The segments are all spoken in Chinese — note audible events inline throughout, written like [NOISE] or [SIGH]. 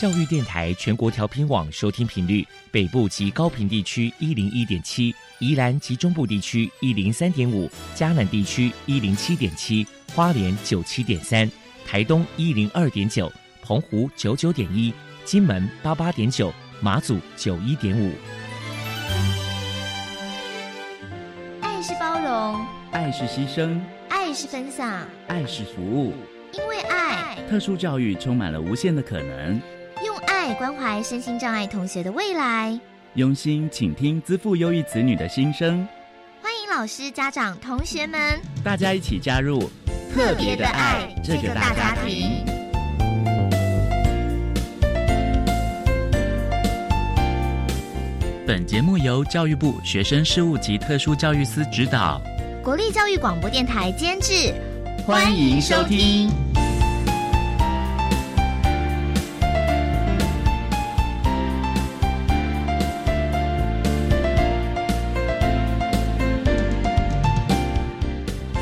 教育电台全国调频网收听频率：北部及高频地区一零一点七，宜兰及中部地区一零三点五，嘉南地区一零七点七，花莲九七点三，台东一零二点九，澎湖九九点一，金门八八点九，马祖九一点五。爱是包容，爱是牺牲，爱是分享，爱是服务。因为爱，特殊教育充满了无限的可能。关怀身心障碍同学的未来，用心倾听资赋优异子女的心声。欢迎老师、家长、同学们，大家一起加入特别的爱这个大家庭。本节目由教育部学生事务及特殊教育司指导，国立教育广播电台监制。欢迎收听。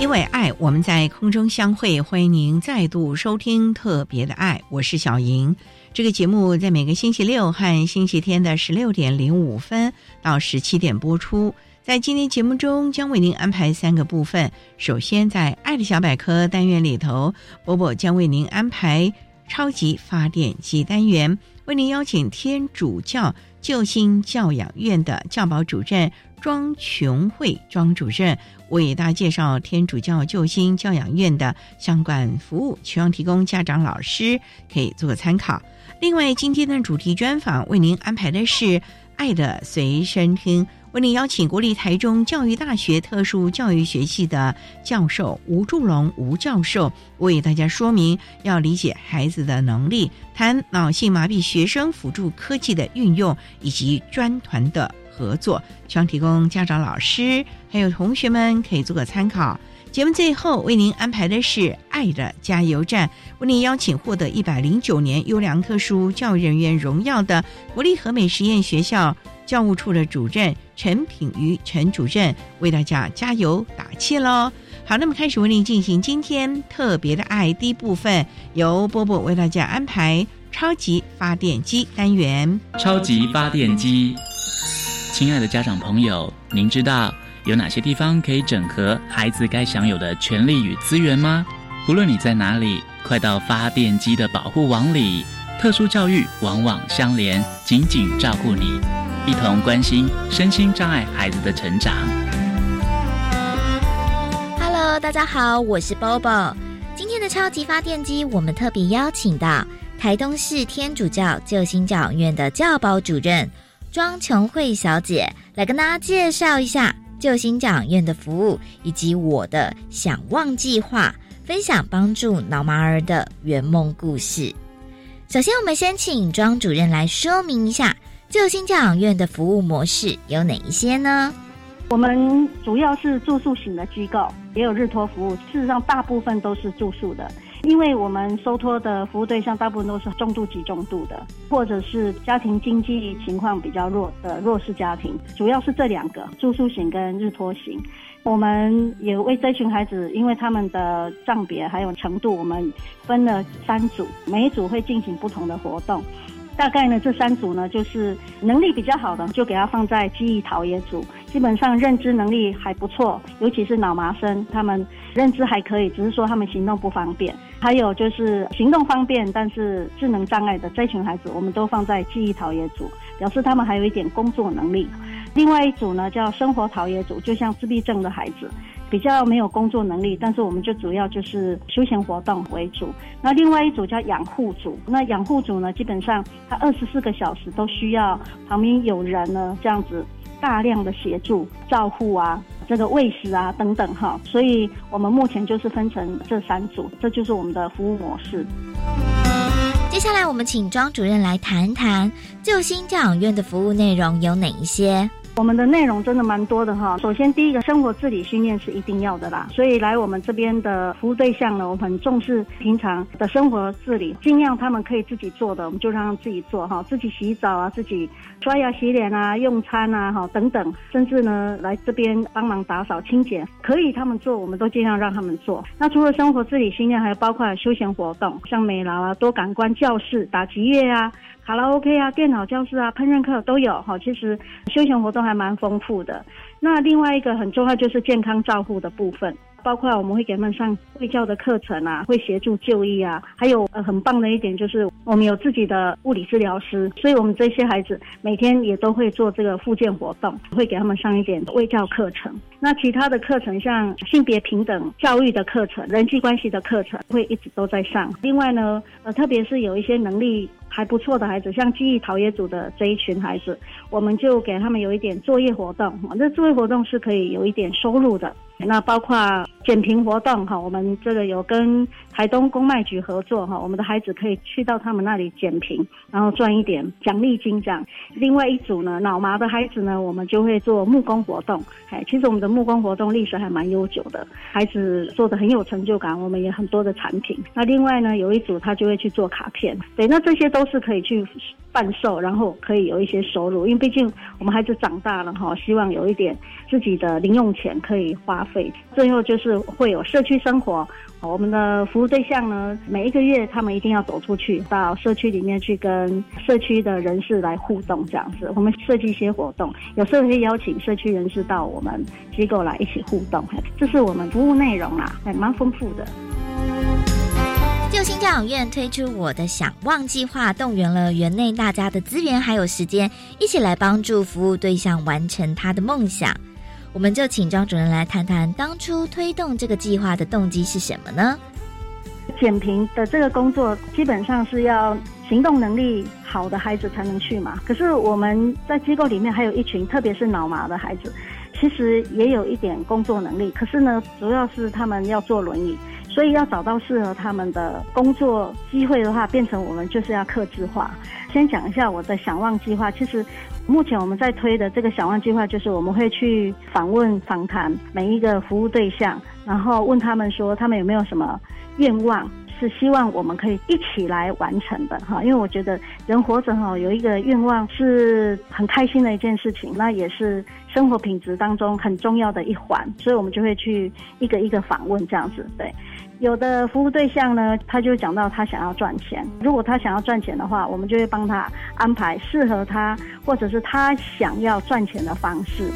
因为爱，我们在空中相会。欢迎您再度收听《特别的爱》，我是小莹。这个节目在每个星期六和星期天的十六点零五分到十七点播出。在今天节目中，将为您安排三个部分。首先，在“爱的小百科”单元里头，波波将为您安排“超级发电机”单元，为您邀请天主教救星教养院的教保主任庄琼慧庄主任为大家介绍天主教救星教养院的相关服务，希望提供家长、老师可以做个参考。另外，今天的主题专访为您安排的是“爱的随身听”。为您邀请国立台中教育大学特殊教育学系的教授吴祝龙吴教授为大家说明要理解孩子的能力，谈脑性麻痹学生辅助科技的运用以及专团的合作，希望提供家长、老师还有同学们可以做个参考。节目最后为您安排的是爱的加油站，为您邀请获得一百零九年优良特殊教育人员荣耀的国立和美实验学校。教务处的主任陈品瑜陈主任为大家加油打气喽！好，那么开始为您进行今天特别的爱第一部分，由波波为大家安排超级发电机单元。超级发电机，亲爱的家长朋友，您知道有哪些地方可以整合孩子该享有的权利与资源吗？不论你在哪里，快到发电机的保护网里，特殊教育往往相连，紧紧照顾你。一同关心身心障碍孩子的成长。Hello，大家好，我是 Bobo。今天的超级发电机，我们特别邀请到台东市天主教救星教院的教保主任庄琼慧小姐，来跟大家介绍一下救星教养院的服务，以及我的想望计划，分享帮助脑麻儿的圆梦故事。首先，我们先请庄主任来说明一下。救星教养院的服务模式有哪一些呢？我们主要是住宿型的机构，也有日托服务。事实上，大部分都是住宿的，因为我们收托的服务对象大部分都是重度及重度的，或者是家庭经济情况比较弱的弱势家庭。主要是这两个住宿型跟日托型。我们也为这群孩子，因为他们的障别还有程度，我们分了三组，每一组会进行不同的活动。大概呢，这三组呢，就是能力比较好的，就给他放在记忆陶冶组。基本上认知能力还不错，尤其是脑麻生，他们认知还可以，只是说他们行动不方便。还有就是行动方便，但是智能障碍的这群孩子，我们都放在记忆陶冶组，表示他们还有一点工作能力。另外一组呢，叫生活陶冶组，就像自闭症的孩子。比较没有工作能力，但是我们就主要就是休闲活动为主。那另外一组叫养护组，那养护组呢，基本上他二十四个小时都需要旁边有人呢，这样子大量的协助照护啊，这个喂食啊等等哈。所以我们目前就是分成这三组，这就是我们的服务模式。接下来我们请庄主任来谈谈救星教养院的服务内容有哪一些。我们的内容真的蛮多的哈。首先，第一个生活自理训练是一定要的啦，所以来我们这边的服务对象呢，我们很重视平常的生活自理，尽量他们可以自己做的，我们就让他们自己做哈，自己洗澡啊，自己刷牙洗脸啊，用餐啊，哈等等，甚至呢来这边帮忙打扫清洁，可以他们做，我们都尽量让他们做。那除了生活自理训练，还有包括休闲活动，像美劳啊、多感官教室、打击乐啊。卡拉 OK 啊，电脑教室啊，烹饪课都有哈。其实休闲活动还蛮丰富的。那另外一个很重要就是健康照护的部分。包括我们会给他们上卫教的课程啊，会协助就医啊，还有呃很棒的一点就是我们有自己的物理治疗师，所以我们这些孩子每天也都会做这个复健活动，会给他们上一点卫教课程。那其他的课程像性别平等教育的课程、人际关系的课程，会一直都在上。另外呢，呃，特别是有一些能力还不错的孩子，像记忆陶冶组的这一群孩子，我们就给他们有一点作业活动，这作业活动是可以有一点收入的。那包括减贫活动哈，我们这个有跟台东公卖局合作哈，我们的孩子可以去到他们那里减贫，然后赚一点奖励金这样。另外一组呢，脑麻的孩子呢，我们就会做木工活动。哎，其实我们的木工活动历史还蛮悠久的，孩子做的很有成就感，我们也很多的产品。那另外呢，有一组他就会去做卡片，对，那这些都是可以去。贩售，然后可以有一些收入，因为毕竟我们孩子长大了哈，希望有一点自己的零用钱可以花费。最后就是会有社区生活，我们的服务对象呢，每一个月他们一定要走出去，到社区里面去跟社区的人士来互动，这样子。我们设计一些活动，有时候会邀请社区人士到我们机构来一起互动，这是我们服务内容啦，还蛮丰富的。救星教养院推出我的想望计划，动员了园内大家的资源还有时间，一起来帮助服务对象完成他的梦想。我们就请庄主任来谈谈当初推动这个计划的动机是什么呢？减贫的这个工作基本上是要行动能力好的孩子才能去嘛。可是我们在机构里面还有一群，特别是脑麻的孩子，其实也有一点工作能力，可是呢，主要是他们要坐轮椅。所以要找到适合他们的工作机会的话，变成我们就是要克制化。先讲一下我的想望计划。其实目前我们在推的这个小望计划，就是我们会去访问、访谈每一个服务对象，然后问他们说他们有没有什么愿望，是希望我们可以一起来完成的哈。因为我觉得人活着哈，有一个愿望是很开心的一件事情，那也是生活品质当中很重要的一环，所以我们就会去一个一个访问这样子，对。有的服务对象呢，他就讲到他想要赚钱。如果他想要赚钱的话，我们就会帮他安排适合他或者是他想要赚钱的方式。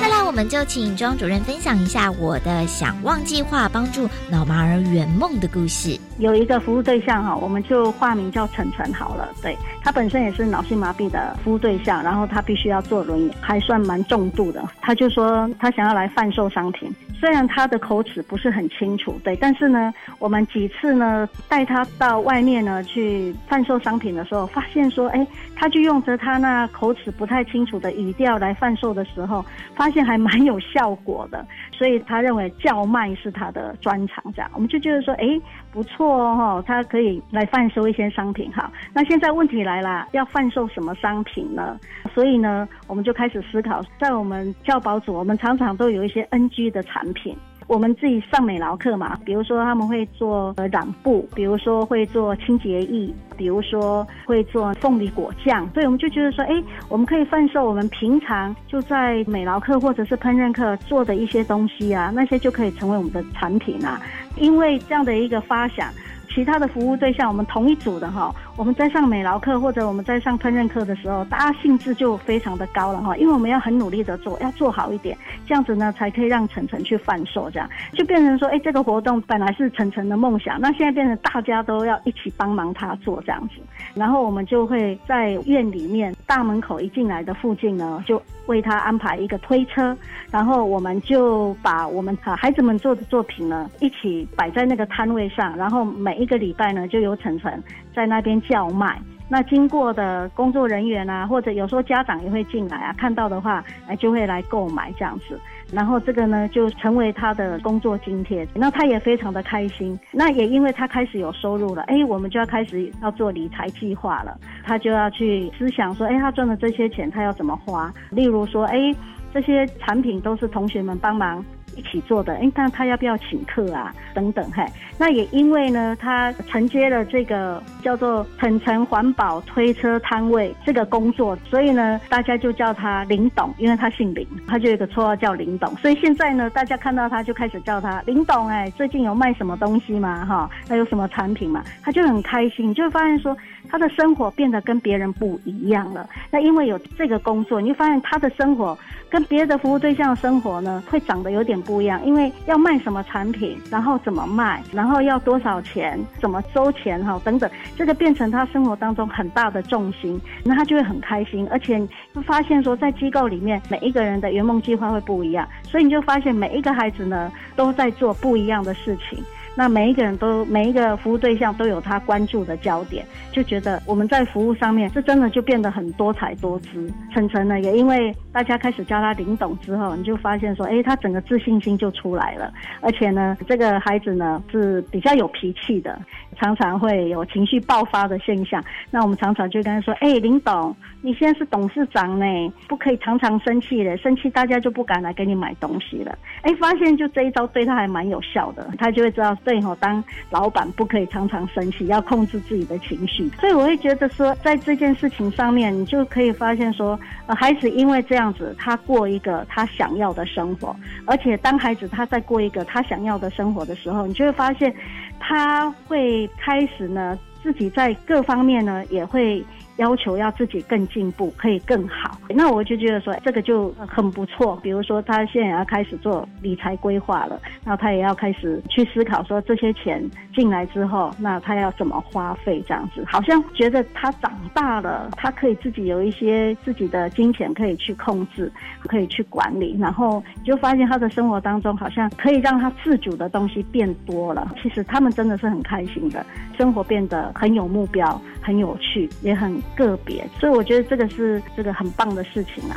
再来，我们就请庄主任分享一下我的想望计划，帮助脑麻儿圆梦的故事。有一个服务对象哈，我们就化名叫晨晨好了。对他本身也是脑性麻痹的服务对象，然后他必须要坐轮椅，还算蛮重度的。他就说他想要来贩售商品。虽然他的口齿不是很清楚，对，但是呢，我们几次呢带他到外面呢去贩售商品的时候，发现说，哎，他就用着他那口齿不太清楚的语调来贩售的时候，发现还蛮有效果的，[LAUGHS] 所以他认为叫卖是他的专长，这样，我们就觉得说，哎，不错哦，他可以来贩售一些商品哈。那现在问题来了，要贩售什么商品呢？所以呢，我们就开始思考，在我们教保组，我们常常都有一些 NG 的产。品，我们自己上美劳课嘛，比如说他们会做染布，比如说会做清洁液，比如说会做凤梨果酱，所以我们就觉得说，哎，我们可以贩售我们平常就在美劳课或者是烹饪课做的一些东西啊，那些就可以成为我们的产品啊，因为这样的一个发想。其他的服务对象，我们同一组的哈，我们在上美劳课或者我们在上烹饪课的时候，大家兴致就非常的高了哈，因为我们要很努力的做，要做好一点，这样子呢才可以让晨晨去贩售，这样就变成说，哎，这个活动本来是晨晨的梦想，那现在变成大家都要一起帮忙他做这样子，然后我们就会在院里面大门口一进来的附近呢，就为他安排一个推车，然后我们就把我们孩子们做的作品呢一起摆在那个摊位上，然后每一。个礼拜呢，就有晨晨在那边叫卖，那经过的工作人员啊，或者有时候家长也会进来啊，看到的话，哎，就会来购买这样子。然后这个呢，就成为他的工作津贴。那他也非常的开心。那也因为他开始有收入了，哎，我们就要开始要做理财计划了。他就要去思想说，哎，他赚的这些钱他要怎么花？例如说，哎，这些产品都是同学们帮忙。一起做的，哎，但他要不要请客啊？等等，嘿，那也因为呢，他承接了这个叫做“城城环保推车摊位”这个工作，所以呢，大家就叫他林董，因为他姓林，他就有个绰号叫林董。所以现在呢，大家看到他就开始叫他林董，哎，最近有卖什么东西吗？哈，那有什么产品嘛？他就很开心，就发现说他的生活变得跟别人不一样了。那因为有这个工作，你就发现他的生活跟别的服务对象的生活呢，会长得有点。不一样，因为要卖什么产品，然后怎么卖，然后要多少钱，怎么收钱哈，等等，这个变成他生活当中很大的重心，那他就会很开心，而且会发现说，在机构里面每一个人的圆梦计划会不一样，所以你就发现每一个孩子呢都在做不一样的事情。那每一个人都每一个服务对象都有他关注的焦点，就觉得我们在服务上面，这真的就变得很多彩多姿。晨晨呢，也因为大家开始教他领懂之后，你就发现说，哎，他整个自信心就出来了。而且呢，这个孩子呢是比较有脾气的，常常会有情绪爆发的现象。那我们常常就跟他说，哎，林董，你现在是董事长呢，不可以常常生气的，生气大家就不敢来给你买东西了。哎，发现就这一招对他还蛮有效的，他就会知道。对吼，当老板不可以常常生气，要控制自己的情绪。所以我会觉得说，在这件事情上面，你就可以发现说，孩子因为这样子，他过一个他想要的生活，而且当孩子他在过一个他想要的生活的时候，你就会发现，他会开始呢，自己在各方面呢也会。要求要自己更进步，可以更好。那我就觉得说，这个就很不错。比如说，他现在要开始做理财规划了，那他也要开始去思考说，这些钱进来之后，那他要怎么花费？这样子，好像觉得他长大了，他可以自己有一些自己的金钱可以去控制，可以去管理。然后就发现他的生活当中，好像可以让他自主的东西变多了。其实他们真的是很开心的，生活变得很有目标，很有趣，也很。个别，所以我觉得这个是这个很棒的事情啊！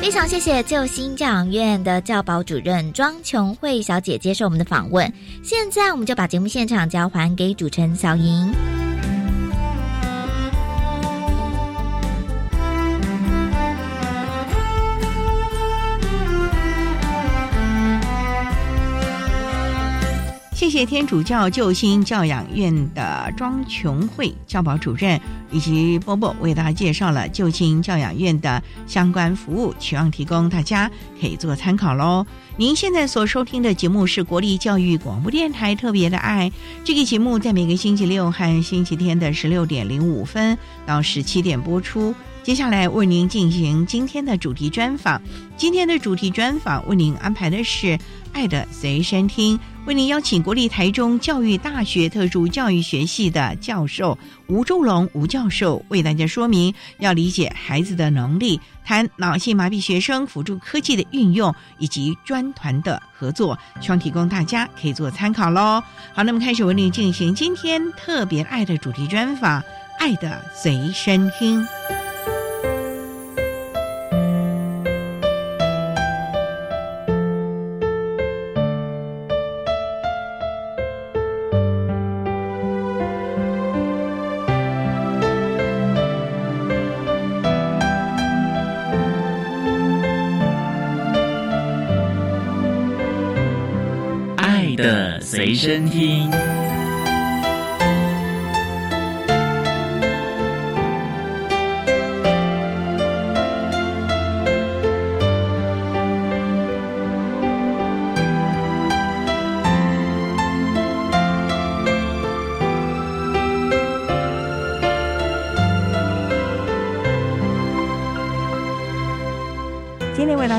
非常谢谢旧新教养院的教保主任庄琼慧小姐接受我们的访问。现在我们就把节目现场交还给主持人小莹。谢天主教救星教养院的庄琼慧教保主任以及波波为大家介绍了救星教养院的相关服务，希望提供大家可以做参考喽。您现在所收听的节目是国立教育广播电台特别的爱，这个节目在每个星期六和星期天的十六点零五分到十七点播出。接下来为您进行今天的主题专访，今天的主题专访为您安排的是。爱的随身听，为您邀请国立台中教育大学特殊教育学系的教授吴仲龙吴教授为大家说明，要理解孩子的能力，谈脑性麻痹学生辅助科技的运用以及专团的合作，希望提供大家可以做参考喽。好，那么开始为您进行今天特别爱的主题专访，爱的随身听。随身听。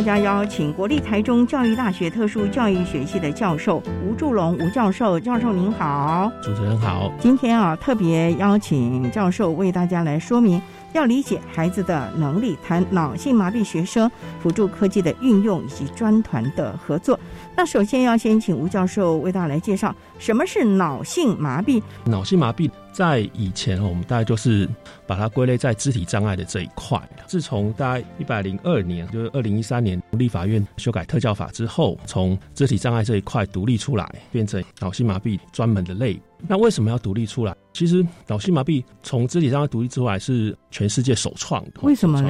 家邀请国立台中教育大学特殊教育学系的教授吴祝龙吴教授，教授您好，主持人好。今天啊，特别邀请教授为大家来说明。要理解孩子的能力，谈脑性麻痹学生辅助科技的运用以及专团的合作。那首先要先请吴教授为大家来介绍什么是脑性麻痹。脑性麻痹在以前我们大概就是把它归类在肢体障碍的这一块。自从大概一百零二年，就是二零一三年立法院修改特教法之后，从肢体障碍这一块独立出来，变成脑性麻痹专门的类。那为什么要独立出来？其实脑性麻痹从肢体障碍独立出来是全世界首创的。为什么呢？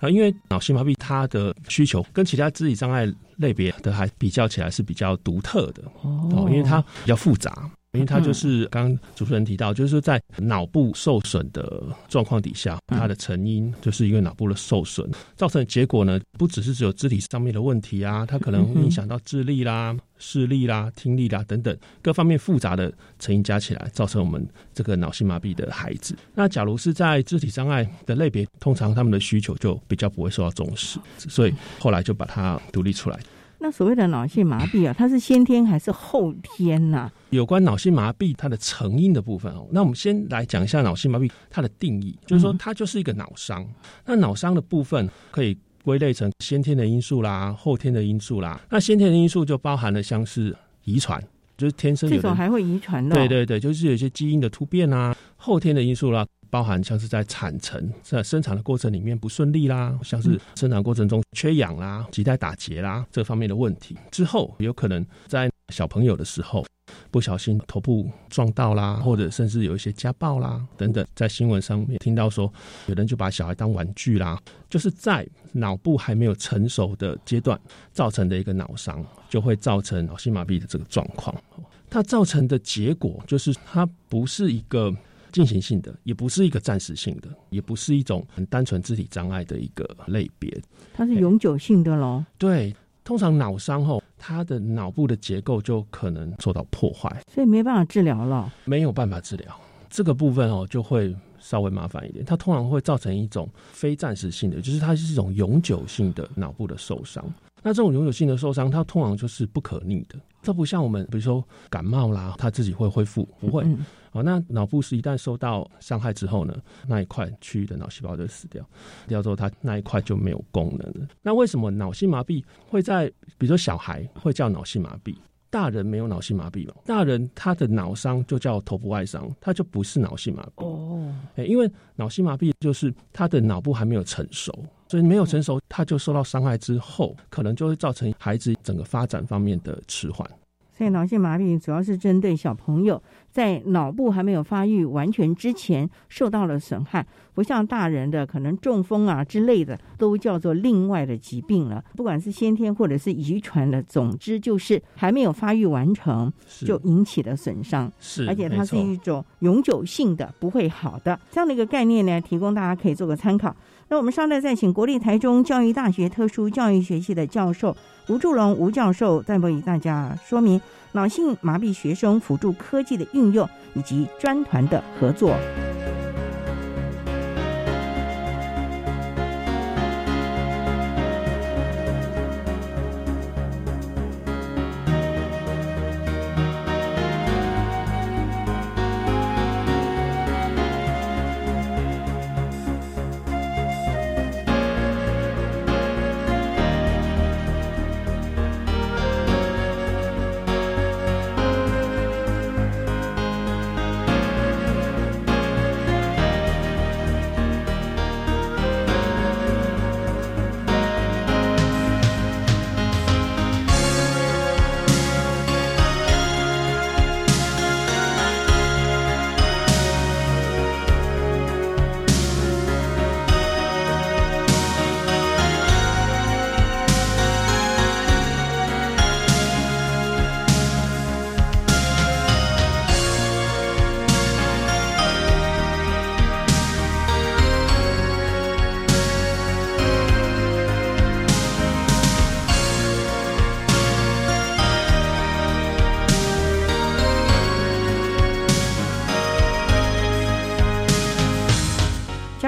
啊，因为脑性麻痹它的需求跟其他肢体障碍类别的还比较起来是比较独特的哦，因为它比较复杂。因为它就是刚刚主持人提到，就是说在脑部受损的状况底下，它的成因就是因为脑部的受损造成的结果呢，不只是只有肢体上面的问题啊，它可能影响到智力啦、视力啦、听力啦等等各方面复杂的成因加起来，造成我们这个脑性麻痹的孩子。那假如是在肢体障碍的类别，通常他们的需求就比较不会受到重视，所以后来就把它独立出来。那所谓的脑性麻痹啊，它是先天还是后天呢？有关脑性麻痹它的成因的部分哦，那我们先来讲一下脑性麻痹它的定义，就是说它就是一个脑伤。那脑伤的部分可以归类成先天的因素啦、后天的因素啦。那先天的因素就包含了像是遗传，就是天生这种还会遗传的。对对对，就是有些基因的突变啊。后天的因素啦。包含像是在产程在生产的过程里面不顺利啦，像是生产过程中缺氧啦、脐带打结啦这方面的问题，之后有可能在小朋友的时候不小心头部撞到啦，或者甚至有一些家暴啦等等，在新闻上面听到说有人就把小孩当玩具啦，就是在脑部还没有成熟的阶段造成的一个脑伤，就会造成脑性麻痹的这个状况。它造成的结果就是它不是一个。进行性的，也不是一个暂时性的，也不是一种很单纯肢体障碍的一个类别，它是永久性的喽。对，通常脑伤后，它的脑部的结构就可能受到破坏，所以没办法治疗了。没有办法治疗这个部分哦，就会稍微麻烦一点。它通常会造成一种非暂时性的，就是它是一种永久性的脑部的受伤。那这种永久性的受伤，它通常就是不可逆的。这不像我们，比如说感冒啦，它自己会恢复，不会。哦，那脑部是一旦受到伤害之后呢，那一块区域的脑细胞就死掉，掉之后它那一块就没有功能了。那为什么脑性麻痹会在，比如说小孩会叫脑性麻痹，大人没有脑性麻痹嘛？大人他的脑伤就叫头部外伤，他就不是脑性麻痹哦。哎，因为脑性麻痹就是他的脑部还没有成熟，所以没有成熟，他就受到伤害之后，可能就会造成孩子整个发展方面的迟缓。所以脑性麻痹主要是针对小朋友。在脑部还没有发育完全之前受到了损害，不像大人的可能中风啊之类的，都叫做另外的疾病了。不管是先天或者是遗传的，总之就是还没有发育完成就引起的损伤。是，而且它是一种永久性的，不会好的这样的一个概念呢，提供大家可以做个参考。那我们稍待再请国立台中教育大学特殊教育学系的教授吴祝龙吴教授再为大家说明。脑性麻痹学生辅助科技的应用，以及专团的合作。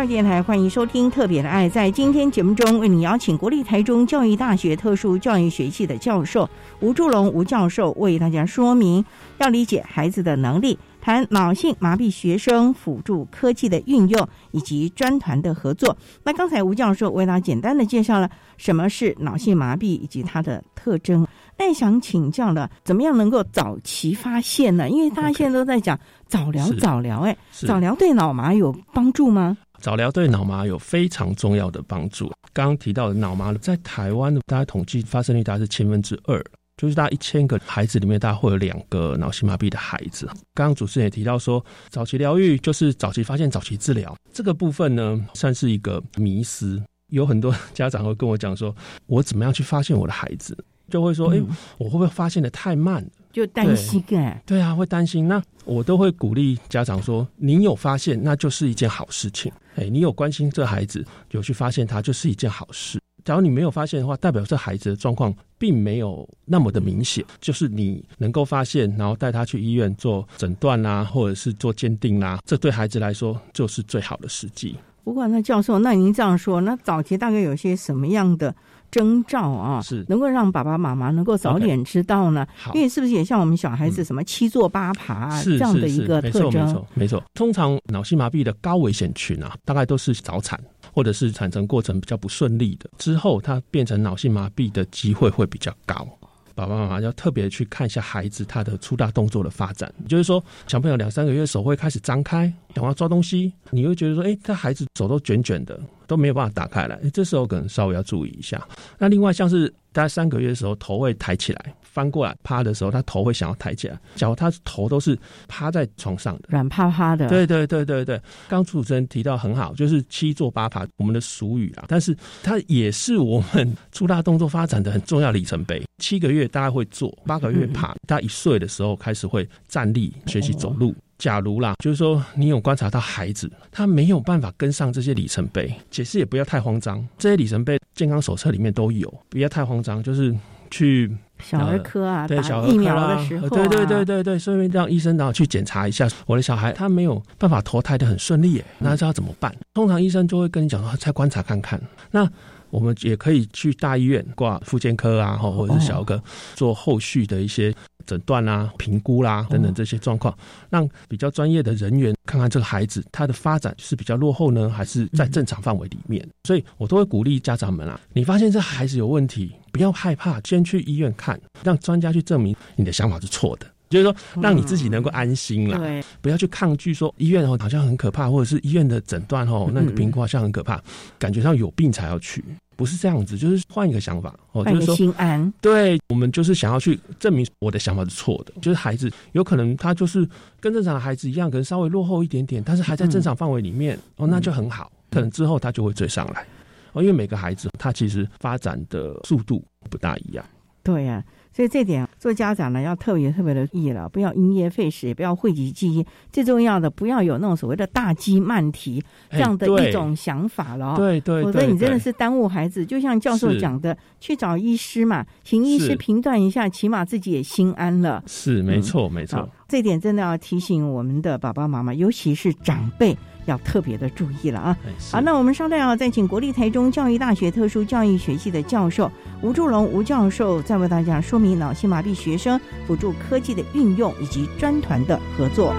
电台欢迎收听《特别的爱》。在今天节目中，为你邀请国立台中教育大学特殊教育学系的教授吴祝龙吴教授为大家说明，要理解孩子的能力。谈脑性麻痹学生辅助科技的运用以及专团的合作。那刚才吴教授为大家简单的介绍了什么是脑性麻痹以及它的特征。那想请教了，怎么样能够早期发现呢？因为大家现在都在讲早疗，早疗，哎，早疗对脑麻有帮助吗？早疗对脑麻有非常重要的帮助。刚刚提到的脑麻在台湾的大家统计发生率大概是千分之二，就是大概一千个孩子里面大概会有两个脑性麻痹的孩子。刚刚主持人也提到说，早期疗愈就是早期发现、早期治疗这个部分呢，算是一个迷思。有很多家长会跟我讲说，我怎么样去发现我的孩子？就会说，哎，我会不会发现的太慢？就担心哎，对啊，会担心。那我都会鼓励家长说，您有发现，那就是一件好事情。哎，你有关心这孩子，有去发现他，就是一件好事。假如你没有发现的话，代表这孩子的状况并没有那么的明显。就是你能够发现，然后带他去医院做诊断啦，或者是做鉴定啦，这对孩子来说就是最好的时机。不过，那教授，那您这样说，那早期大概有些什么样的？征兆啊，是能够让爸爸妈妈能够早点知道呢？因为是不是也像我们小孩子什么七坐八爬啊这样的一个特征？没错，没错，没错。通常脑性麻痹的高危险群啊，大概都是早产或者是产程过程比较不顺利的，之后它变成脑性麻痹的机会会比较高。爸爸妈妈要特别去看一下孩子他的粗大动作的发展，就是说小朋友两三个月手会开始张开，想要抓东西，你会觉得说，哎，他孩子手都卷卷的，都没有办法打开来，这时候可能稍微要注意一下。那另外像是大概三个月的时候，头会抬起来。翻过来趴的时候，他头会想要抬起来。假如他头都是趴在床上的，软趴趴的。对对对对对，刚主持人提到很好，就是七坐八爬，我们的俗语啊。但是它也是我们粗大动作发展的很重要里程碑。七个月大概会坐，八个月 [LAUGHS] 爬，他一岁的时候开始会站立，学习走路。假如啦，就是说你有观察到孩子他没有办法跟上这些里程碑，解释也不要太慌张。这些里程碑健康手册里面都有，不要太慌张，就是去。小儿科啊，对小疫苗的时候，对对对对对，顺便让医生然后去检查一下我的小孩，他没有办法投胎的很顺利，那这要怎么办？通常医生就会跟你讲说，再观察看看。那我们也可以去大医院挂妇健科啊，或者是小儿科做后续的一些。诊断啦、评估啦等等这些状况，让比较专业的人员看看这个孩子他的发展是比较落后呢，还是在正常范围里面。所以我都会鼓励家长们啊，你发现这孩子有问题，不要害怕，先去医院看，让专家去证明你的想法是错的，就是说让你自己能够安心了，对，不要去抗拒说医院哦好像很可怕，或者是医院的诊断哦那个评估好像很可怕，感觉上有病才要去。不是这样子，就是换一个想法哦，就是说心安。对，我们就是想要去证明我的想法是错的。就是孩子有可能他就是跟正常的孩子一样，可能稍微落后一点点，但是还在正常范围里面哦，那就很好。可能之后他就会追上来哦，因为每个孩子他其实发展的速度不大一样。对呀。所以这点做家长呢要特别特别的注意了，不要因噎废食，也不要讳疾忌医。最重要的，不要有那种所谓的大鸡慢啼这样的一种想法了。对对，否则你真的是耽误孩子。就像教授讲的，去找医师嘛，请医师评断一下，起码自己也心安了。是，没错，没错。这点真的要提醒我们的爸爸妈妈，尤其是长辈。要特别的注意了啊！好，那我们稍待啊再请国立台中教育大学特殊教育学系的教授吴祝龙吴教授，再为大家说明脑性麻痹学生辅助科技的运用以及专团的合作。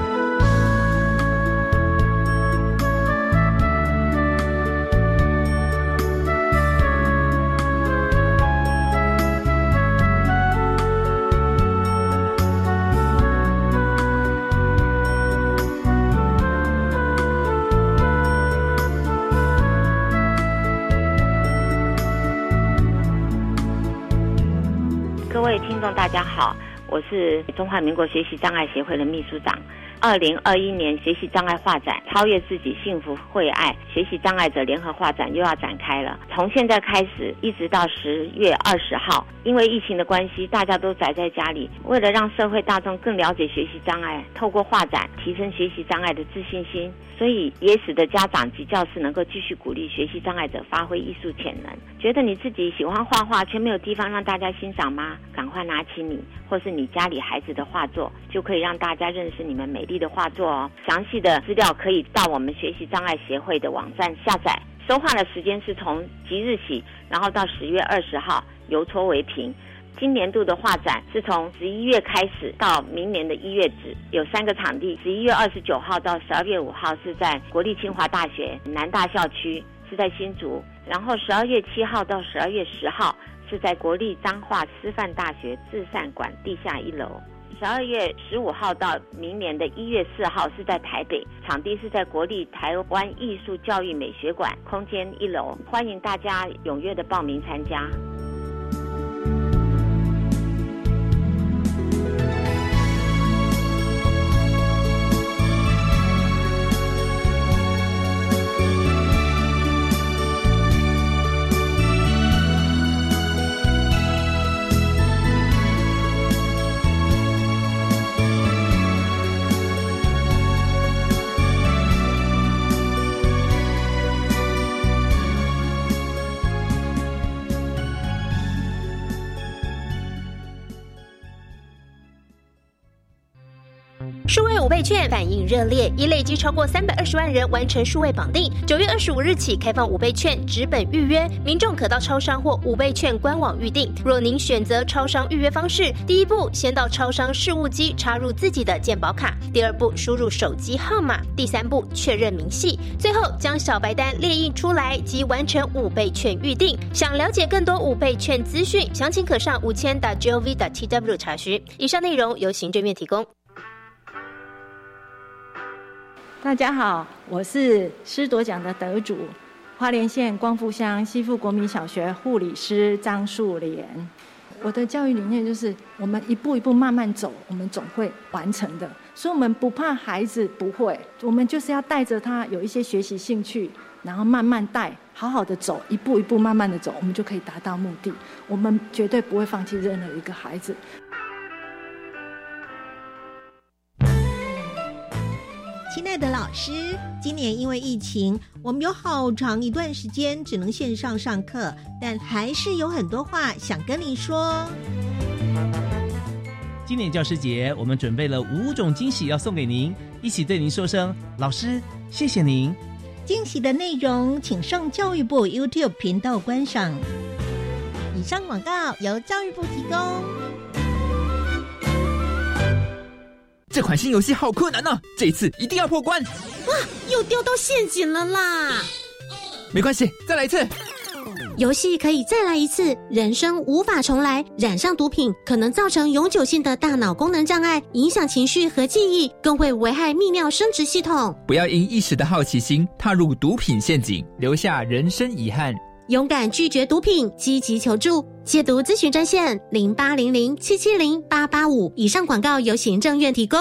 我是中华民国学习障碍协会的秘书长。二零二一年学习障碍画展超越自己幸福会爱学习障碍者联合画展又要展开了。从现在开始一直到十月二十号，因为疫情的关系，大家都宅在家里。为了让社会大众更了解学习障碍，透过画展提升学习障碍的自信心，所以也使得家长及教师能够继续鼓励学习障碍者发挥艺术潜能。觉得你自己喜欢画画却没有地方让大家欣赏吗？赶快拿起你或是你家里孩子的画作，就可以让大家认识你们每丽的画作哦。详细的资料可以到我们学习障碍协会的网站下载。收画的时间是从即日起，然后到十月二十号，邮戳为凭。今年度的画展是从十一月开始到明年的一月止，有三个场地。十一月二十九号到十二月五号是在国立清华大学南大校区，是在新竹；然后十二月七号到十二月十号是在国立彰化师范大学至善馆地下一楼。十二月十五号到明年的一月四号是在台北，场地是在国立台湾艺术教育美学馆空间一楼，欢迎大家踊跃的报名参加。券反应热烈，已累积超过三百二十万人完成数位绑定。九月二十五日起开放五倍券直本预约，民众可到超商或五倍券官网预定。若您选择超商预约方式，第一步先到超商事务机插入自己的健保卡，第二步输入手机号码，第三步确认明细，最后将小白单列印出来即完成五倍券预定。想了解更多五倍券资讯，详情可上五千 .gov .tw 查询。以上内容由行政院提供。大家好，我是师铎奖的得主，花莲县光复乡西富国民小学护理师张树莲。我的教育理念就是，我们一步一步慢慢走，我们总会完成的。所以，我们不怕孩子不会，我们就是要带着他有一些学习兴趣，然后慢慢带，好好的走，一步一步慢慢的走，我们就可以达到目的。我们绝对不会放弃任何一个孩子。亲爱的老师，今年因为疫情，我们有好长一段时间只能线上上课，但还是有很多话想跟你说。今年教师节，我们准备了五种惊喜要送给您，一起对您说声老师，谢谢您。惊喜的内容，请上教育部 YouTube 频道观赏。以上广告由教育部提供。这款新游戏好困难呢，这一次一定要破关！哇，又掉到陷阱了啦！没关系，再来一次。游戏可以再来一次，人生无法重来。染上毒品可能造成永久性的大脑功能障碍，影响情绪和记忆，更会危害泌尿生殖系统。不要因一时的好奇心踏入毒品陷阱，留下人生遗憾。勇敢拒绝毒品，积极求助。戒毒咨询专线：零八零零七七零八八五。以上广告由行政院提供。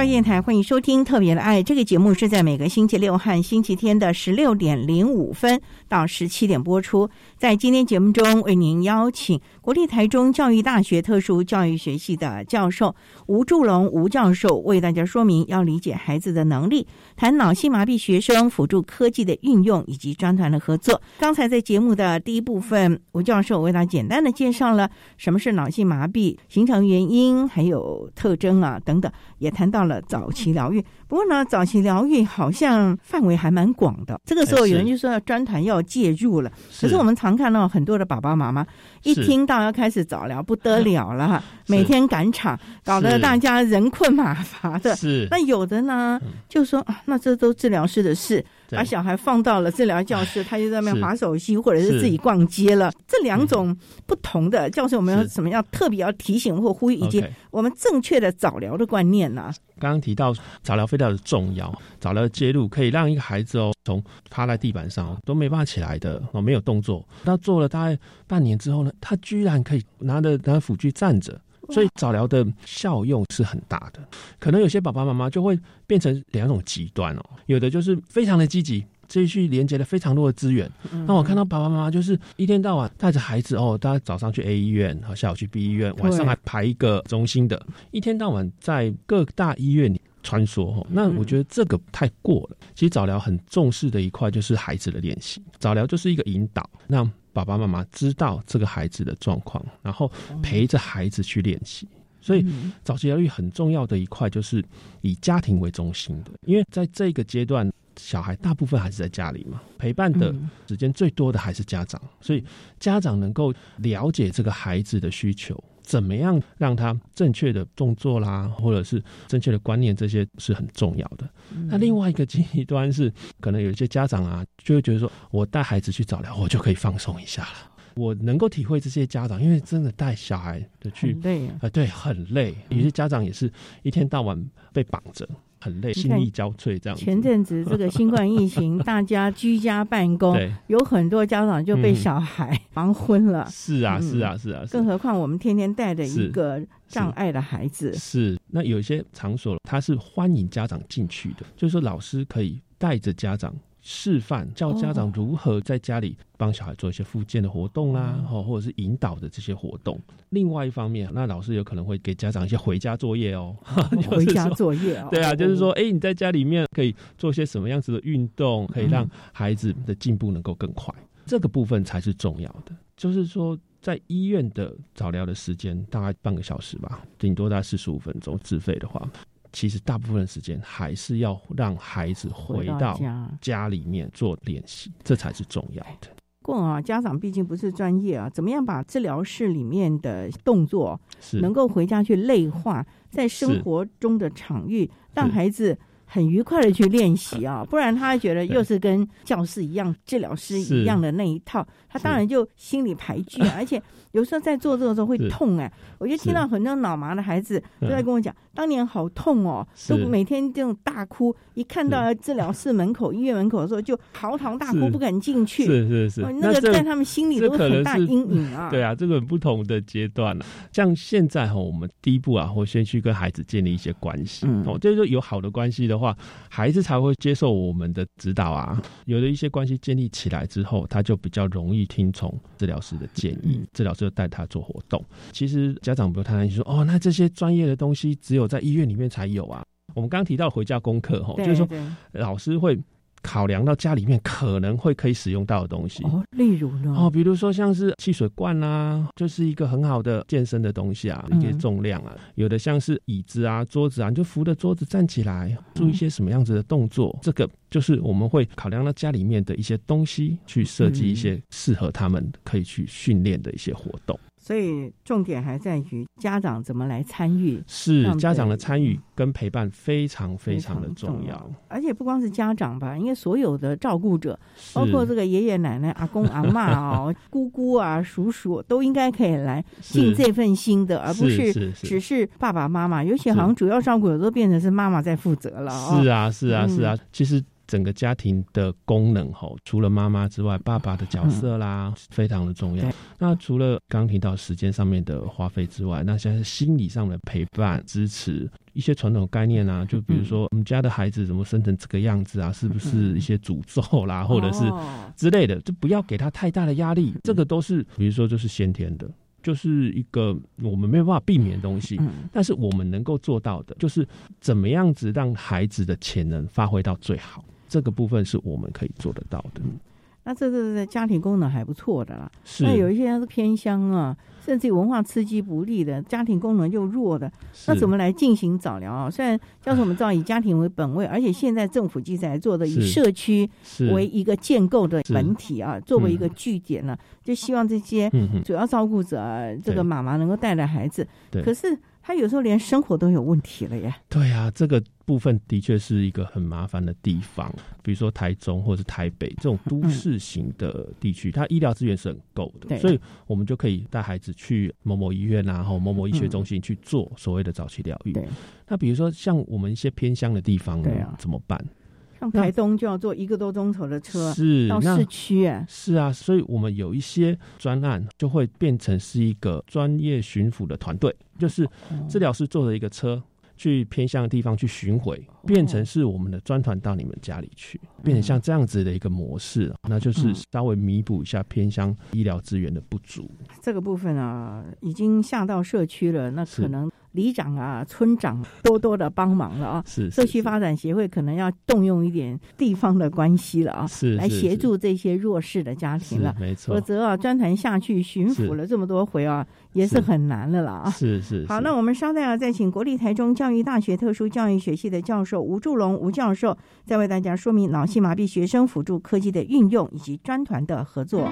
教育电台欢迎收听《特别的爱》这个节目，是在每个星期六和星期天的十六点零五分到十七点播出。在今天节目中，为您邀请国立台中教育大学特殊教育学系的教授吴祝龙吴教授，为大家说明要理解孩子的能力，谈脑性麻痹学生辅助科技的运用以及专团的合作。刚才在节目的第一部分，吴教授为大家简单的介绍了什么是脑性麻痹、形成原因还有特征啊等等，也谈到了早期疗愈。不过呢，早期疗愈好像范围还蛮广的。这个时候有人就说专团要介入了，可是我们常看到很多的爸爸妈妈一听到要开始早疗，不得了了，[LAUGHS] 每天赶场，搞得大家人困马乏的。是。那有的呢，就说啊，那这都治疗师的事，把小孩放到了治疗教室，他就在那边划手机或者是自己逛街了。这两种不同的教授，我们有什么要特别要提醒或呼吁，以及我们正确的早疗的观念呢？刚刚提到早疗非常的重要，早疗介入可以让一个孩子哦，从趴在地板上都没办法起来的哦，没有动作，他做了大概半年之后呢，他居然可以拿着拿着辅具站着，所以早疗的效用是很大的。可能有些爸爸妈妈就会变成两种极端哦，有的就是非常的积极。继续连接了非常多的资源。那我看到爸爸妈妈就是一天到晚带着孩子哦，大家早上去 A 医院，好下午去 B 医院，晚上还排一个中心的，一天到晚在各大医院里穿梭。那我觉得这个太过了。其实早疗很重视的一块就是孩子的练习，早疗就是一个引导。那爸爸妈妈知道这个孩子的状况，然后陪着孩子去练习。所以早期疗愈很重要的一块就是以家庭为中心的，因为在这个阶段，小孩大部分还是在家里嘛，陪伴的时间最多的还是家长，所以家长能够了解这个孩子的需求。怎么样让他正确的动作啦，或者是正确的观念，这些是很重要的。那另外一个极端是，可能有一些家长啊，就会觉得说，我带孩子去早疗，我就可以放松一下了。我能够体会这些家长，因为真的带小孩的去累啊，对，很累。有些家长也是一天到晚被绑着。很累，心力交瘁这样。前阵子这个新冠疫情，[LAUGHS] 大家居家办公，有很多家长就被小孩忙昏了。是啊，是啊，是啊。更何况我们天天带着一个障碍的孩子。是，那有一些场所他是欢迎家长进去的，就是说老师可以带着家长。示范教家长如何在家里帮小孩做一些复健的活动啦，哦，或者是引导的这些活动。另外一方面，那老师有可能会给家长一些回家作业哦，[LAUGHS] 回家作业哦。对啊，就是说，哎，你在家里面可以做些什么样子的运动，可以让孩子的进步能够更快。这个部分才是重要的。就是说，在医院的早疗的时间大概半个小时吧，顶多大概四十五分钟，自费的话。其实大部分时间还是要让孩子回到家。里面做练习，这才是重要的。过啊，家长毕竟不是专业啊，怎么样把治疗室里面的动作能够回家去内化，在生活中的场域让孩子。很愉快的去练习啊，[LAUGHS] 不然他觉得又是跟教室一样、治疗师一样的那一套，他当然就心里排拒，[LAUGHS] 而且有时候在做这个时候会痛哎。我就听到很多脑麻的孩子都在跟我讲，当年好痛哦，都每天这种大哭，一看到治疗室门口、医院门口的时候就嚎啕大哭，不敢进去。是是是，那个在他们心里都很大阴影啊。[LAUGHS] 对啊，这个不同的阶段了。像现在哈，我们第一步啊，会先去跟孩子建立一些关系哦，就是说有好的关系的。话孩子才会接受我们的指导啊，有的一些关系建立起来之后，他就比较容易听从治疗师的建议，治疗师就带他做活动。其实家长不用太担心，说哦，那这些专业的东西只有在医院里面才有啊。我们刚刚提到回家功课哈，就是说老师会。考量到家里面可能会可以使用到的东西哦，例如呢？哦，比如说像是汽水罐啊，就是一个很好的健身的东西啊，一些重量啊，有的像是椅子啊、桌子啊，你就扶着桌子站起来，做一些什么样子的动作，这个就是我们会考量到家里面的一些东西，去设计一些适合他们可以去训练的一些活动。所以重点还在于家长怎么来参与，是家长的参与跟陪伴非常非常的重要。而且不光是家长吧，因为所有的照顾者，包括这个爷爷奶奶、阿公阿妈哦、[LAUGHS] 姑姑啊、叔叔，都应该可以来尽这份心的，而不是只是爸爸妈妈。尤其好像主要照顾者都变成是妈妈在负责了。是啊，是啊，是啊，其实。整个家庭的功能吼，除了妈妈之外，爸爸的角色啦，非常的重要。那除了刚提到时间上面的花费之外，那现在心理上的陪伴、支持，一些传统概念啊，就比如说我们家的孩子怎么生成这个样子啊，是不是一些诅咒啦，或者是之类的，就不要给他太大的压力。这个都是，比如说就是先天的，就是一个我们没有办法避免的东西。但是我们能够做到的，就是怎么样子让孩子的潜能发挥到最好。这个部分是我们可以做得到的。那这个家庭功能还不错的啦。是。那有一些人是偏乡啊，甚至文化刺激不利的，家庭功能又弱的，那怎么来进行早疗啊？虽然教授我们知道以家庭为本位，而且现在政府机制来做的以社区为一个建构的本体啊，作为一个据点呢，就希望这些主要照顾者这个妈妈能够带着孩子。可是。他有时候连生活都有问题了耶。对呀，这个部分的确是一个很麻烦的地方。比如说台中或者是台北这种都市型的地区，它医疗资源是很够的，所以我们就可以带孩子去某某医院啊，或某某医学中心去做所谓的早期疗愈。对。那比如说像我们一些偏乡的地方，呢啊，怎么办？像台东就要坐一个多钟头的车是到市区哎，是啊，所以我们有一些专案就会变成是一个专业巡抚的团队，就是治疗师坐着一个车去偏向的地方去巡回，变成是我们的专团到你们家里去，变成像这样子的一个模式，那就是稍微弥补一下偏乡医疗资源的不足。这个部分啊，已经下到社区了，那可能。里长啊，村长多多的帮忙了啊！是社区发展协会可能要动用一点地方的关系了啊，是来协助这些弱势的家庭了。没错，否则啊，专团下去巡抚了这么多回啊，也是很难的了啊。是是。好，那我们稍待啊，再请国立台中教育大学特殊教育学系的教授吴祝龙吴教授，再为大家说明脑性麻痹学生辅助科技的运用以及专团的合作。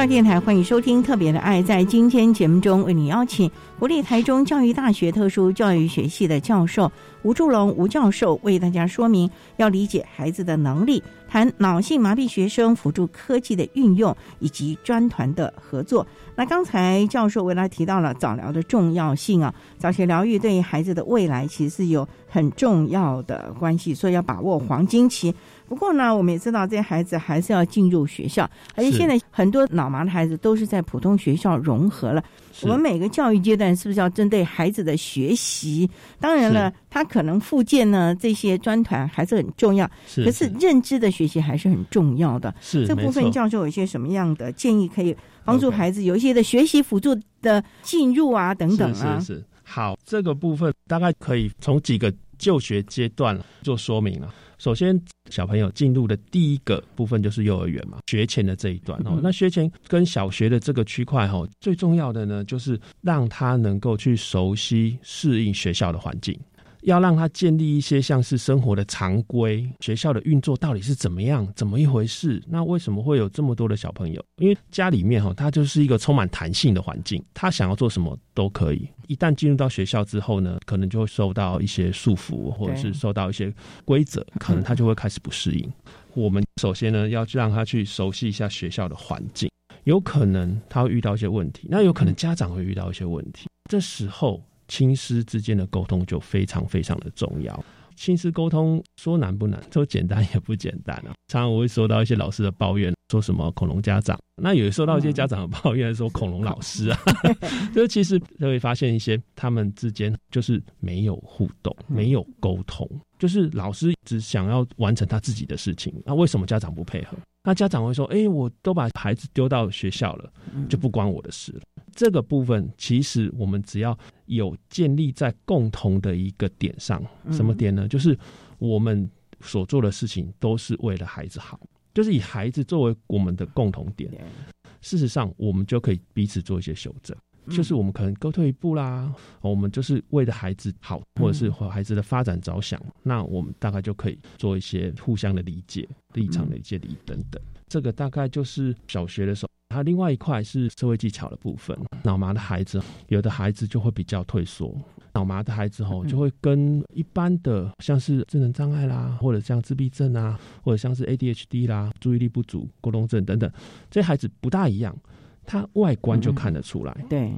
教育电台欢迎收听《特别的爱》。在今天节目中，为你邀请国立台中教育大学特殊教育学系的教授吴祝龙吴教授，为大家说明要理解孩子的能力，谈脑性麻痹学生辅助科技的运用以及专团的合作。那刚才教授为他提到了早疗的重要性啊，早期疗愈对于孩子的未来其实是有很重要的关系，所以要把握黄金期。不过呢，我们也知道这些孩子还是要进入学校，而且现在很多脑麻的孩子都是在普通学校融合了。我们每个教育阶段是不是要针对孩子的学习？当然了，他可能附件呢这些专团还是很重要，可是认知的学习还是很重要的。是这部分教授有一些什么样的建议，可以帮助孩子有一些的学习辅助的进入啊等等啊？是是好，这个部分大概可以从几个就学阶段做说明了。首先，小朋友进入的第一个部分就是幼儿园嘛，学前的这一段哦。那学前跟小学的这个区块哈，最重要的呢，就是让他能够去熟悉、适应学校的环境。要让他建立一些像是生活的常规，学校的运作到底是怎么样，怎么一回事？那为什么会有这么多的小朋友？因为家里面哈，他就是一个充满弹性的环境，他想要做什么都可以。一旦进入到学校之后呢，可能就会受到一些束缚，或者是受到一些规则，可能他就会开始不适应。我们首先呢，要让他去熟悉一下学校的环境，有可能他会遇到一些问题，那有可能家长会遇到一些问题，这时候。亲师之间的沟通就非常非常的重要。亲师沟通说难不难，说简单也不简单啊。常常我会收到一些老师的抱怨，说什么恐龙家长，那也收到一些家长的抱怨，说恐龙老师啊。[LAUGHS] 就其实就会发现一些他们之间就是没有互动，没有沟通，就是老师只想要完成他自己的事情，那为什么家长不配合？那家长会说：“哎，我都把孩子丢到学校了，就不关我的事了。”这个部分其实我们只要有建立在共同的一个点上，什么点呢？就是我们所做的事情都是为了孩子好，就是以孩子作为我们的共同点。事实上，我们就可以彼此做一些修正。就是我们可能各退一步啦，我们就是为了孩子好，或者是和孩子的发展着想，那我们大概就可以做一些互相的理解、立场的一些理等等。这个大概就是小学的时候。它另外一块是社会技巧的部分。脑麻的孩子，有的孩子就会比较退缩。脑麻的孩子吼，就会跟一般的像是智能障碍啦，或者像自闭症啊，或者像是 ADHD 啦，注意力不足、过动症等等，这些孩子不大一样。他外观就看得出来。对。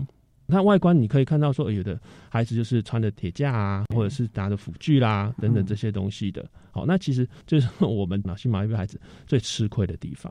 它外观你可以看到，说有的孩子就是穿着铁架啊，或者是拿着辅具啦，等等这些东西的。好，那其实就是 [LAUGHS] 我们脑性麻痹孩子最吃亏的地方，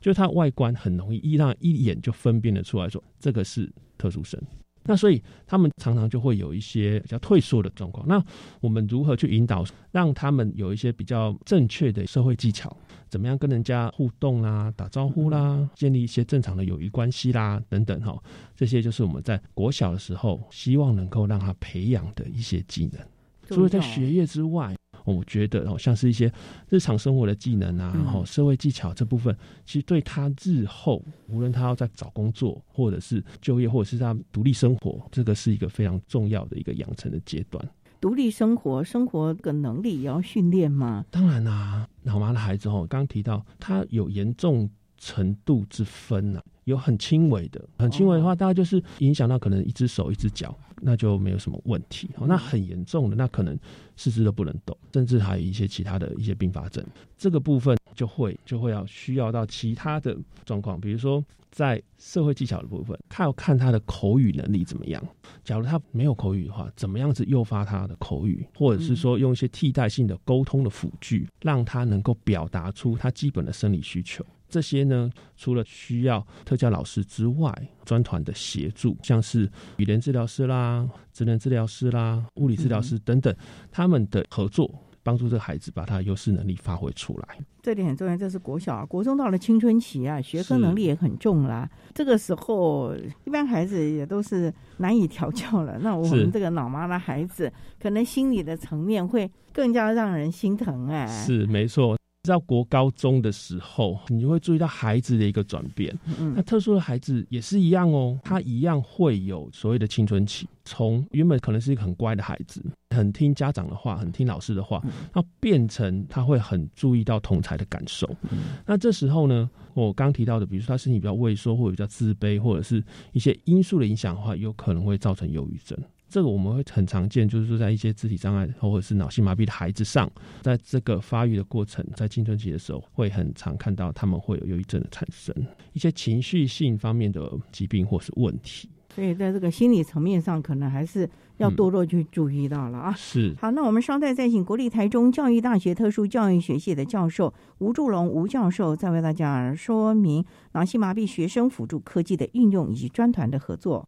就是他外观很容易一让一眼就分辨得出来说这个是特殊生。那所以他们常常就会有一些比较退缩的状况。那我们如何去引导，让他们有一些比较正确的社会技巧？怎么样跟人家互动啦、打招呼啦、建立一些正常的友谊关系啦等等哈？这些就是我们在国小的时候希望能够让他培养的一些技能。除了在学业之外。我觉得哦，像是一些日常生活的技能啊，然后社会技巧这部分，其实对他日后无论他要在找工作，或者是就业，或者是他独立生活，这个是一个非常重要的一个养成的阶段。独立生活，生活的能力也要训练吗？当然啦，脑麻的孩子哦，刚刚提到他有严重程度之分呐。有很轻微的，很轻微的话，大概就是影响到可能一只手、一只脚，那就没有什么问题。那很严重的，那可能四肢都不能动，甚至还有一些其他的一些并发症。这个部分就会就会要需要到其他的状况，比如说在社会技巧的部分，看要看他的口语能力怎么样。假如他没有口语的话，怎么样子诱发他的口语，或者是说用一些替代性的沟通的辅具，让他能够表达出他基本的生理需求。这些呢，除了需要特教老师之外，专团的协助，像是语言治疗师啦、职能治疗师啦、物理治疗师等等，他们的合作，帮助这个孩子把他的优势能力发挥出来。这点很重要，这是国小啊，国中到了青春期啊，学科能力也很重啦。这个时候，一般孩子也都是难以调教了。那我们这个脑麻的孩子，可能心理的层面会更加让人心疼哎。是没错。到国高中的时候，你就会注意到孩子的一个转变。那特殊的孩子也是一样哦，他一样会有所谓的青春期，从原本可能是一个很乖的孩子，很听家长的话，很听老师的话，那变成他会很注意到同才的感受。那这时候呢，我刚提到的，比如说他身体比较畏缩，或者比较自卑，或者是一些因素的影响的话，有可能会造成忧郁症。这个我们会很常见，就是说在一些肢体障碍或者是脑性麻痹的孩子上，在这个发育的过程，在青春期的时候，会很常看到他们会有忧郁症的产生，一些情绪性方面的疾病或是问题。所以在这个心理层面上，可能还是要多多去注意到了啊。是。好，那我们稍待再请国立台中教育大学特殊教育学系的教授吴祝龙吴教授，再为大家说明脑性麻痹学生辅助科技的运用以及专团的合作。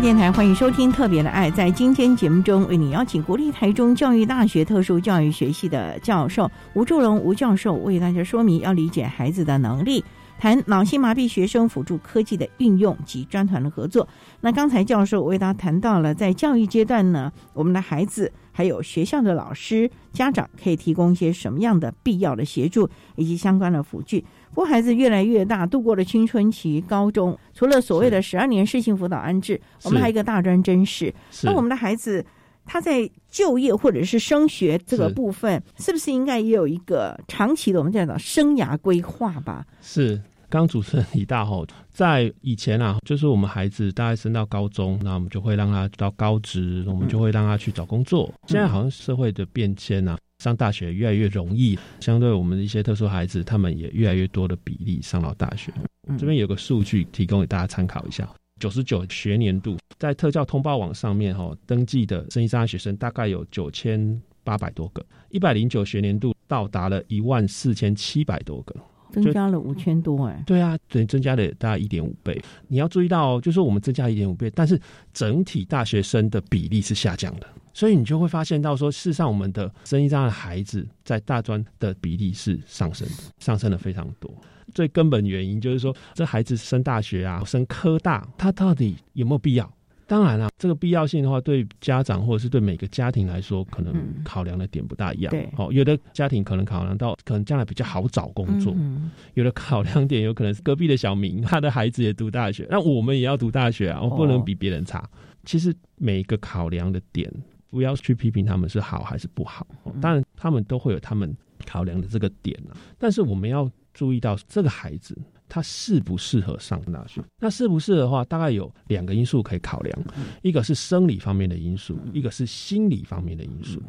电台欢迎收听《特别的爱》。在今天节目中，为你邀请国立台中教育大学特殊教育学系的教授吴祝龙吴教授，为大家说明要理解孩子的能力，谈脑性麻痹学生辅助科技的运用及专团的合作。那刚才教授为大家谈到了，在教育阶段呢，我们的孩子还有学校的老师、家长可以提供一些什么样的必要的协助以及相关的辅具。不过孩子越来越大，度过了青春期、高中，除了所谓的十二年适性辅导安置，我们还有一个大专真试。那我们的孩子他在就业或者是升学这个部分，是不是应该也有一个长期的我们叫做生涯规划吧？是。刚主持人提到吼，在以前啊，就是我们孩子大概升到高中，那我们就会让他到高职，我们就会让他去找工作。现在好像社会的变迁啊。上大学越来越容易，相对我们的一些特殊孩子，他们也越来越多的比例上到大学。这边有个数据提供给大家参考一下：九十九学年度在特教通报网上面哈登记的生意障碍学生大概有九千八百多个，一百零九学年度到达了一万四千七百多个，增加了五千多哎。对啊，等于增加了大概一点五倍。你要注意到，就是说我们增加一点五倍，但是整体大学生的比例是下降的。所以你就会发现到说，事实上我们的生意障的孩子在大专的比例是上升的，上升的非常多。最根本原因就是说，这孩子升大学啊，升科大，他到底有没有必要？当然了，这个必要性的话，对家长或者是对每个家庭来说，可能考量的点不大一样。对，哦，有的家庭可能考量到，可能将来比较好找工作；有的考量点有可能是隔壁的小明，他的孩子也读大学，那我们也要读大学啊，我不能比别人差。其实每一个考量的点。不要去批评他们是好还是不好，当然他们都会有他们考量的这个点啊。但是我们要注意到这个孩子他适不适合上大学。那适不适合的话，大概有两个因素可以考量，一个是生理方面的因素，一个是心理方面的因素。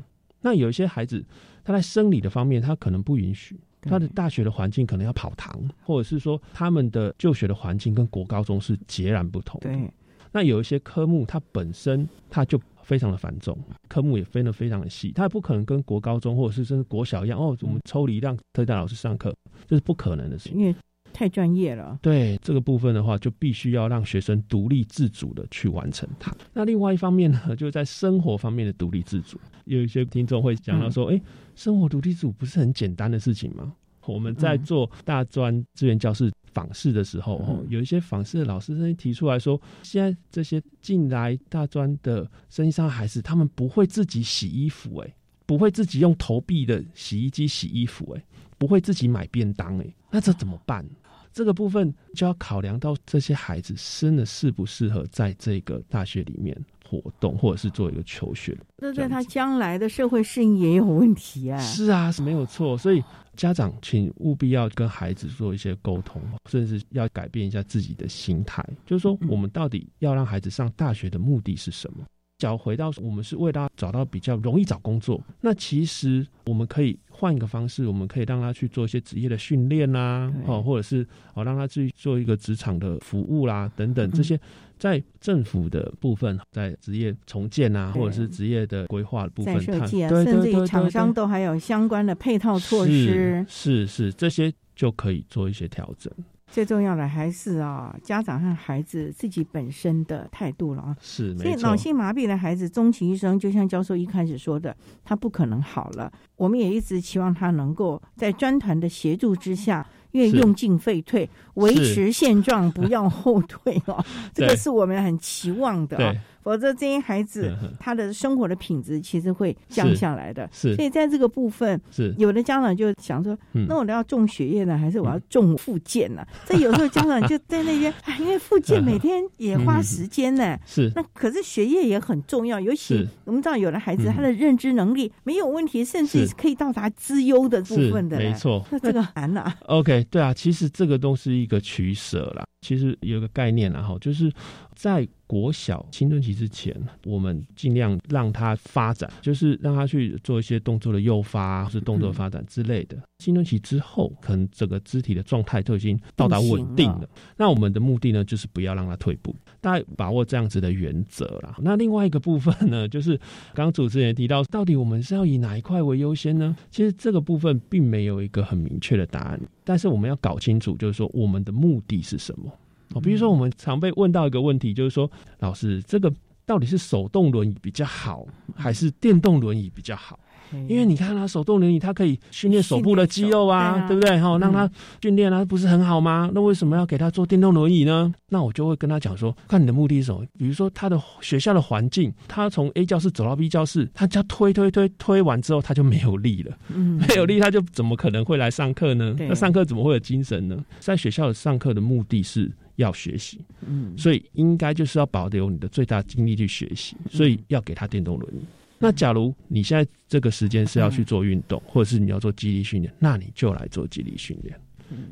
那有一些孩子他在生理的方面他可能不允许，他的大学的环境可能要跑堂，或者是说他们的就学的环境跟国高中是截然不同。对，那有一些科目它本身它就。非常的繁重，科目也分得非常的细，他也不可能跟国高中或者是甚至国小一样哦，我们抽离让特教老师上课，这是不可能的事情，因为太专业了。对这个部分的话，就必须要让学生独立自主的去完成它。那另外一方面呢，[LAUGHS] 就是在生活方面的独立自主，有一些听众会讲到说，哎，生活独立自主不是很简单的事情吗？我们在做大专资源教室。访视的时候，有一些访视的老师甚至提出来说，现在这些进来大专的生意上孩子，他们不会自己洗衣服，哎，不会自己用投币的洗衣机洗衣服，哎，不会自己买便当，哎，那这怎么办？这个部分就要考量到这些孩子真的适不适合在这个大学里面。活动或者是做一个求学，那在他将来的社会适应也有问题啊。是啊，是没有错。所以家长请务必要跟孩子做一些沟通，甚至要改变一下自己的心态。就是说，我们到底要让孩子上大学的目的是什么？只要回到我们是为他找到比较容易找工作，那其实我们可以换一个方式，我们可以让他去做一些职业的训练啦，哦，或者是哦让他去做一个职场的服务啦等等这些。在政府的部分，在职业重建啊，或者是职业的规划的部分，设计啊，甚至于厂商都还有相关的配套措施，是是，这些就可以做一些调整。最重要的还是啊，家长和孩子自己本身的态度了啊。是，所以脑性麻痹的孩子终其一生，就像教授一开始说的，他不可能好了。我们也一直期望他能够在专团的协助之下。越用进废退，维持现状，不要后退哦。[LAUGHS] 这个是我们很期望的。否则，这些孩子他的生活的品质其实会降下来的。是，所以在这个部分，是有的家长就想说：，那我要种学业呢，还是我要种附件呢？[LAUGHS] 这有时候家长就在那边，[LAUGHS] 因为附件每天也花时间呢。是，那可是学业也很重要，尤其我们知道，有的孩子他的认知能力没有问题，甚至可以到达资优的部分的。没错，那这个难了。[LAUGHS] OK，对啊，其实这个都是一个取舍啦。其实有个概念然后就是在。国小青春期之前，我们尽量让他发展，就是让他去做一些动作的诱发，或是动作发展之类的。青春期之后，可能整个肢体的状态都已经到达稳定了。那我们的目的呢，就是不要让他退步，大家把握这样子的原则啦。那另外一个部分呢，就是刚刚主持人提到，到底我们是要以哪一块为优先呢？其实这个部分并没有一个很明确的答案，但是我们要搞清楚，就是说我们的目的是什么。哦，比如说我们常被问到一个问题，就是说，老师，这个到底是手动轮椅比较好，还是电动轮椅比较好？因为你看他手动轮椅，它可以训练手部的肌肉啊，对不对？哈，让他训练啊，不是很好吗？那为什么要给他做电动轮椅呢？那我就会跟他讲说，看你的目的是什么。比如说他的学校的环境，他从 A 教室走到 B 教室，他只要推推推推完之后，他就没有力了。嗯，[LAUGHS] 没有力，他就怎么可能会来上课呢？那上课怎么会有精神呢？在学校上课的目的是要学习，嗯，所以应该就是要保留你的最大精力去学习，所以要给他电动轮椅。那假如你现在这个时间是要去做运动，或者是你要做肌力训练，那你就来做肌力训练。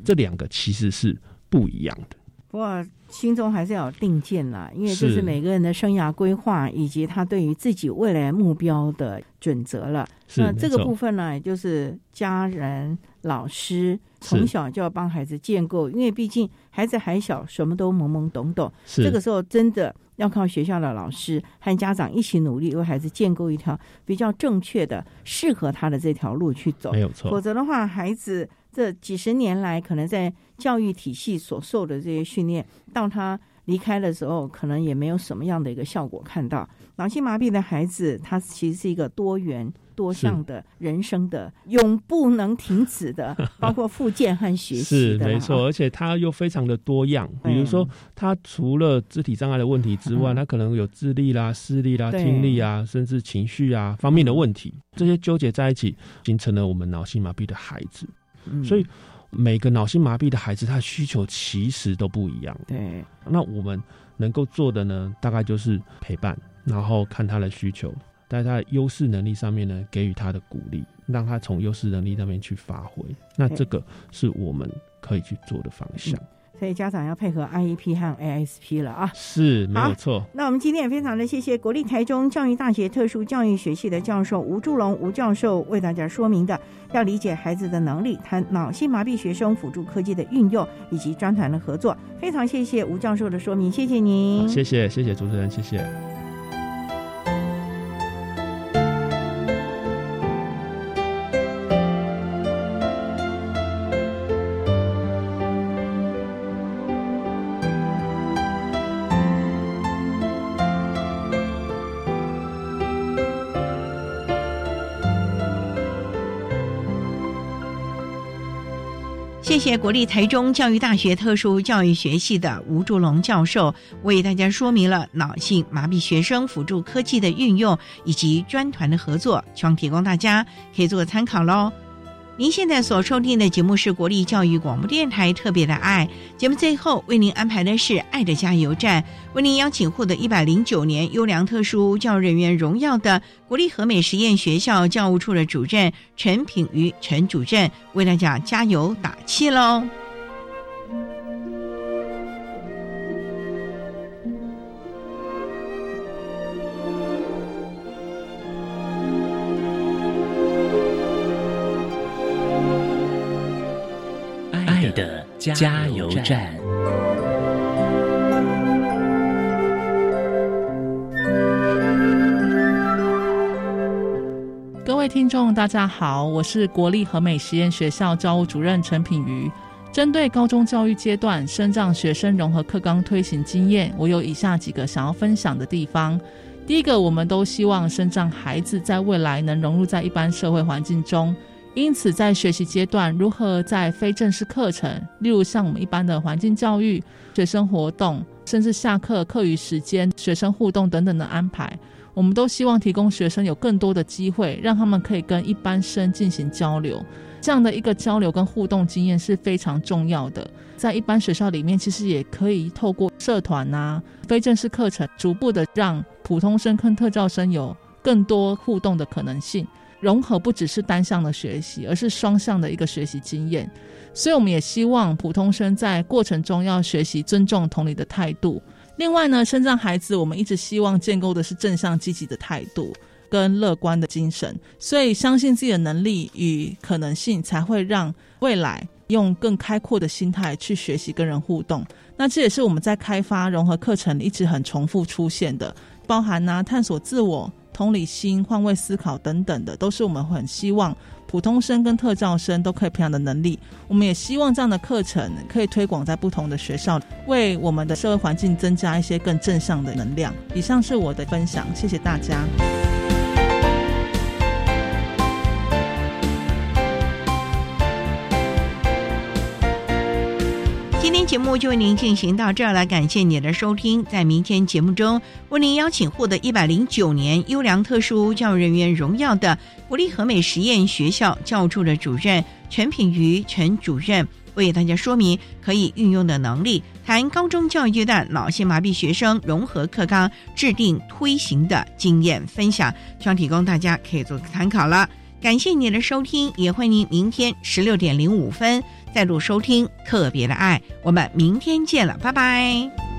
这两个其实是不一样的。不过心中还是要有定见啦，因为这是每个人的生涯规划以及他对于自己未来目标的准则了。那这个部分呢，也就是家人、老师从小就要帮孩子建构，因为毕竟孩子还小，什么都懵懵懂懂。这个时候真的。要靠学校的老师和家长一起努力，为孩子建构一条比较正确的、适合他的这条路去走。没有错。否则的话，孩子这几十年来可能在教育体系所受的这些训练，到他离开的时候，可能也没有什么样的一个效果看到。脑性麻痹的孩子，他其实是一个多元。多项的人生的永不能停止的，[LAUGHS] 包括复健和学习是没错，而且他又非常的多样。比如说，他除了肢体障碍的问题之外，他可能有智力啦、视力啦、听力啊，甚至情绪啊方面的问题，这些纠结在一起，形成了我们脑性麻痹的孩子。所以，每个脑性麻痹的孩子，他的需求其实都不一样。对，那我们能够做的呢，大概就是陪伴，然后看他的需求。在他的优势能力上面呢，给予他的鼓励，让他从优势能力上面去发挥。那这个是我们可以去做的方向。所以家长要配合 IEP 和 ASP 了啊，是没有错。那我们今天也非常的谢谢国立台中教育大学特殊教育学系的教授吴祝龙吴教授为大家说明的，要理解孩子的能力，谈脑性麻痹学生辅助科技的运用以及专团的合作。非常谢谢吴教授的说明，谢谢您。谢谢谢谢主持人，谢谢。谢谢国立台中教育大学特殊教育学系的吴祝龙教授为大家说明了脑性麻痹学生辅助科技的运用以及专团的合作，希望提供大家可以做个参考喽。您现在所收听的节目是国立教育广播电台特别的爱节目，最后为您安排的是爱的加油站，为您邀请获得一百零九年优良特殊教育人员荣耀的国立和美实验学校教务处的主任陈品瑜陈主任，为大家加油打气喽。加油站。各位听众，大家好，我是国立和美实验学校教务主任陈品瑜。针对高中教育阶段生障学生融合课纲推行经验，我有以下几个想要分享的地方。第一个，我们都希望生障孩子在未来能融入在一般社会环境中。因此，在学习阶段，如何在非正式课程，例如像我们一般的环境教育、学生活动，甚至下课课余时间、学生互动等等的安排，我们都希望提供学生有更多的机会，让他们可以跟一般生进行交流。这样的一个交流跟互动经验是非常重要的。在一般学校里面，其实也可以透过社团啊、非正式课程，逐步的让普通生跟特教生有更多互动的可能性。融合不只是单向的学习，而是双向的一个学习经验。所以，我们也希望普通生在过程中要学习尊重同理的态度。另外呢，身障孩子，我们一直希望建构的是正向积极的态度跟乐观的精神。所以，相信自己的能力与可能性，才会让未来用更开阔的心态去学习跟人互动。那这也是我们在开发融合课程一直很重复出现的，包含呢探索自我。同理心、换位思考等等的，都是我们很希望普通生跟特教生都可以培养的能力。我们也希望这样的课程可以推广在不同的学校，为我们的社会环境增加一些更正向的能量。以上是我的分享，谢谢大家。节目就为您进行到这儿了，感谢您的收听。在明天节目中，为您邀请获得一百零九年优良特殊教育人员荣耀的国立和美实验学校教处的主任陈品瑜陈主任，为大家说明可以运用的能力，谈高中教育阶段脑性麻痹学生融合课纲制定推行的经验分享，希望提供大家可以做个参考了。感谢您的收听，也欢迎您明天十六点零五分再度收听特别的爱。我们明天见了，拜拜。